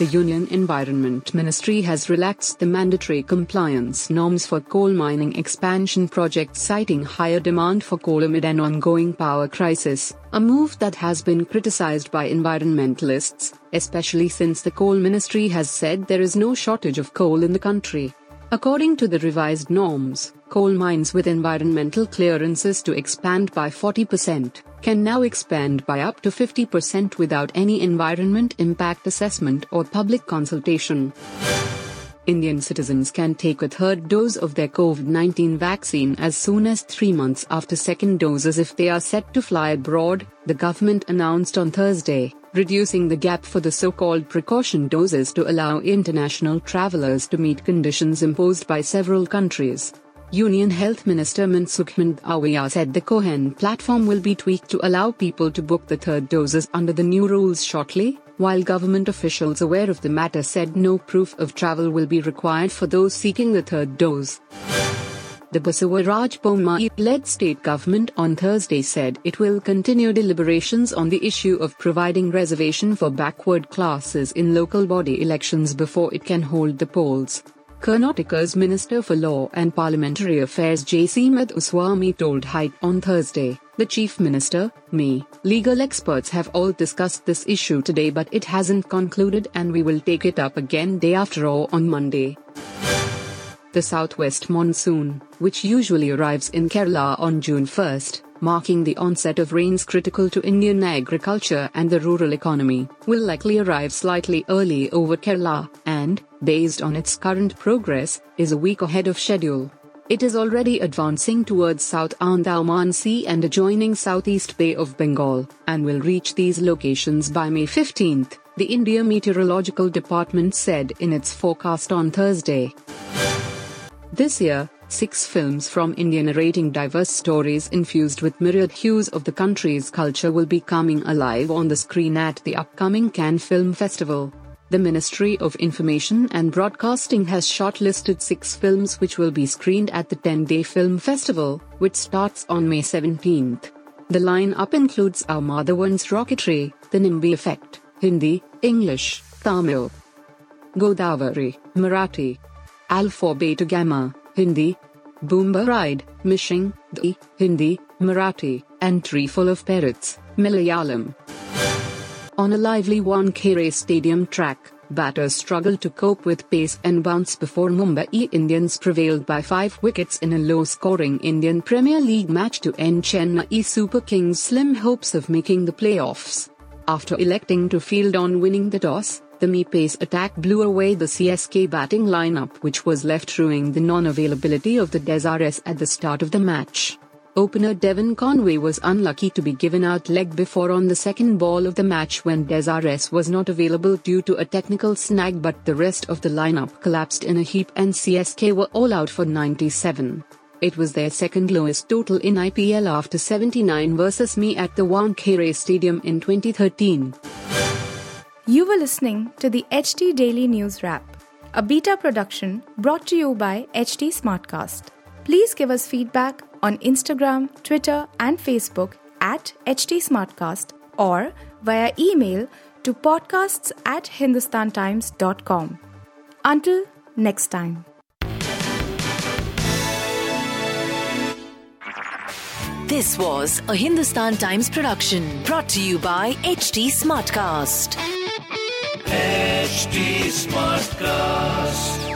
The Union Environment Ministry has relaxed the mandatory compliance norms for coal mining expansion projects citing higher demand for coal amid an ongoing power crisis, a move that has been criticized by environmentalists, especially since the coal ministry has said there is no shortage of coal in the country. According to the revised norms, coal mines with environmental clearances to expand by 40% can now expand by up to 50% without any environment impact assessment or public consultation. Indian citizens can take a third dose of their COVID 19 vaccine as soon as three months after second doses if they are set to fly abroad, the government announced on Thursday, reducing the gap for the so called precaution doses to allow international travelers to meet conditions imposed by several countries. Union Health Minister Mansukh Mandaviya said the CoWIN platform will be tweaked to allow people to book the third doses under the new rules shortly, while government officials aware of the matter said no proof of travel will be required for those seeking the third dose. The Basavaraj Bommai led state government on Thursday said it will continue deliberations on the issue of providing reservation for backward classes in local body elections before it can hold the polls. Karnataka's Minister for Law and Parliamentary Affairs J.C. Madhuswamy told HT on Thursday, the Chief Minister, me, legal experts have all discussed this issue today but it hasn't concluded and we will take it up again day after or on Monday. The southwest monsoon, which usually arrives in Kerala on June 1st, marking the onset of rains critical to Indian agriculture and the rural economy, will likely arrive slightly early over Kerala, and, based on its current progress, is a week ahead of schedule. It is already advancing towards South Andaman Sea and adjoining Southeast Bay of Bengal, and will reach these locations by May 15, the India Meteorological Department said in its forecast on Thursday. This year, six films from India narrating diverse stories infused with myriad hues of the country's culture will be coming alive on the screen at the upcoming Cannes Film Festival. The Ministry of Information and Broadcasting has shortlisted six films which will be screened at the 10 day film festival, which starts on May 17th. The lineup includes R Madhavan's Rocketry, The Nambi Effect, Hindi, English, Tamil, Godavari, Marathi, Alpha Beta Gamma, Hindi, Boomba Ride, Mishing, Hindi, Marathi, and Tree Full of Parrots, Malayalam. On a lively Wankhede Stadium track, batters struggled to cope with pace and bounce before Mumbai Indians prevailed by five wickets in a low-scoring Indian Premier League match to end Chennai Super Kings' slim hopes of making the playoffs. After electing to field on winning the toss, the MI pace attack blew away the CSK batting lineup which was left ruining the non-availability of the DRS at the start of the match. Opener Devon Conway was unlucky to be given out leg before on the second ball of the match when DRS was not available due to a technical snag but the rest of the lineup collapsed in a heap and CSK were all out for 97. It was their second lowest total in IPL after 79 versus MI at the Wankhede Stadium in 2013. You were listening to the HT Daily News Wrap, a beta production brought to you by HT Smartcast. Please give us feedback on Instagram, Twitter, and Facebook at HT Smartcast or via email to podcasts at hindustantimes.com. Until next time. This was a Hindustan Times production brought to you by HT Smartcast. HT Smartcast.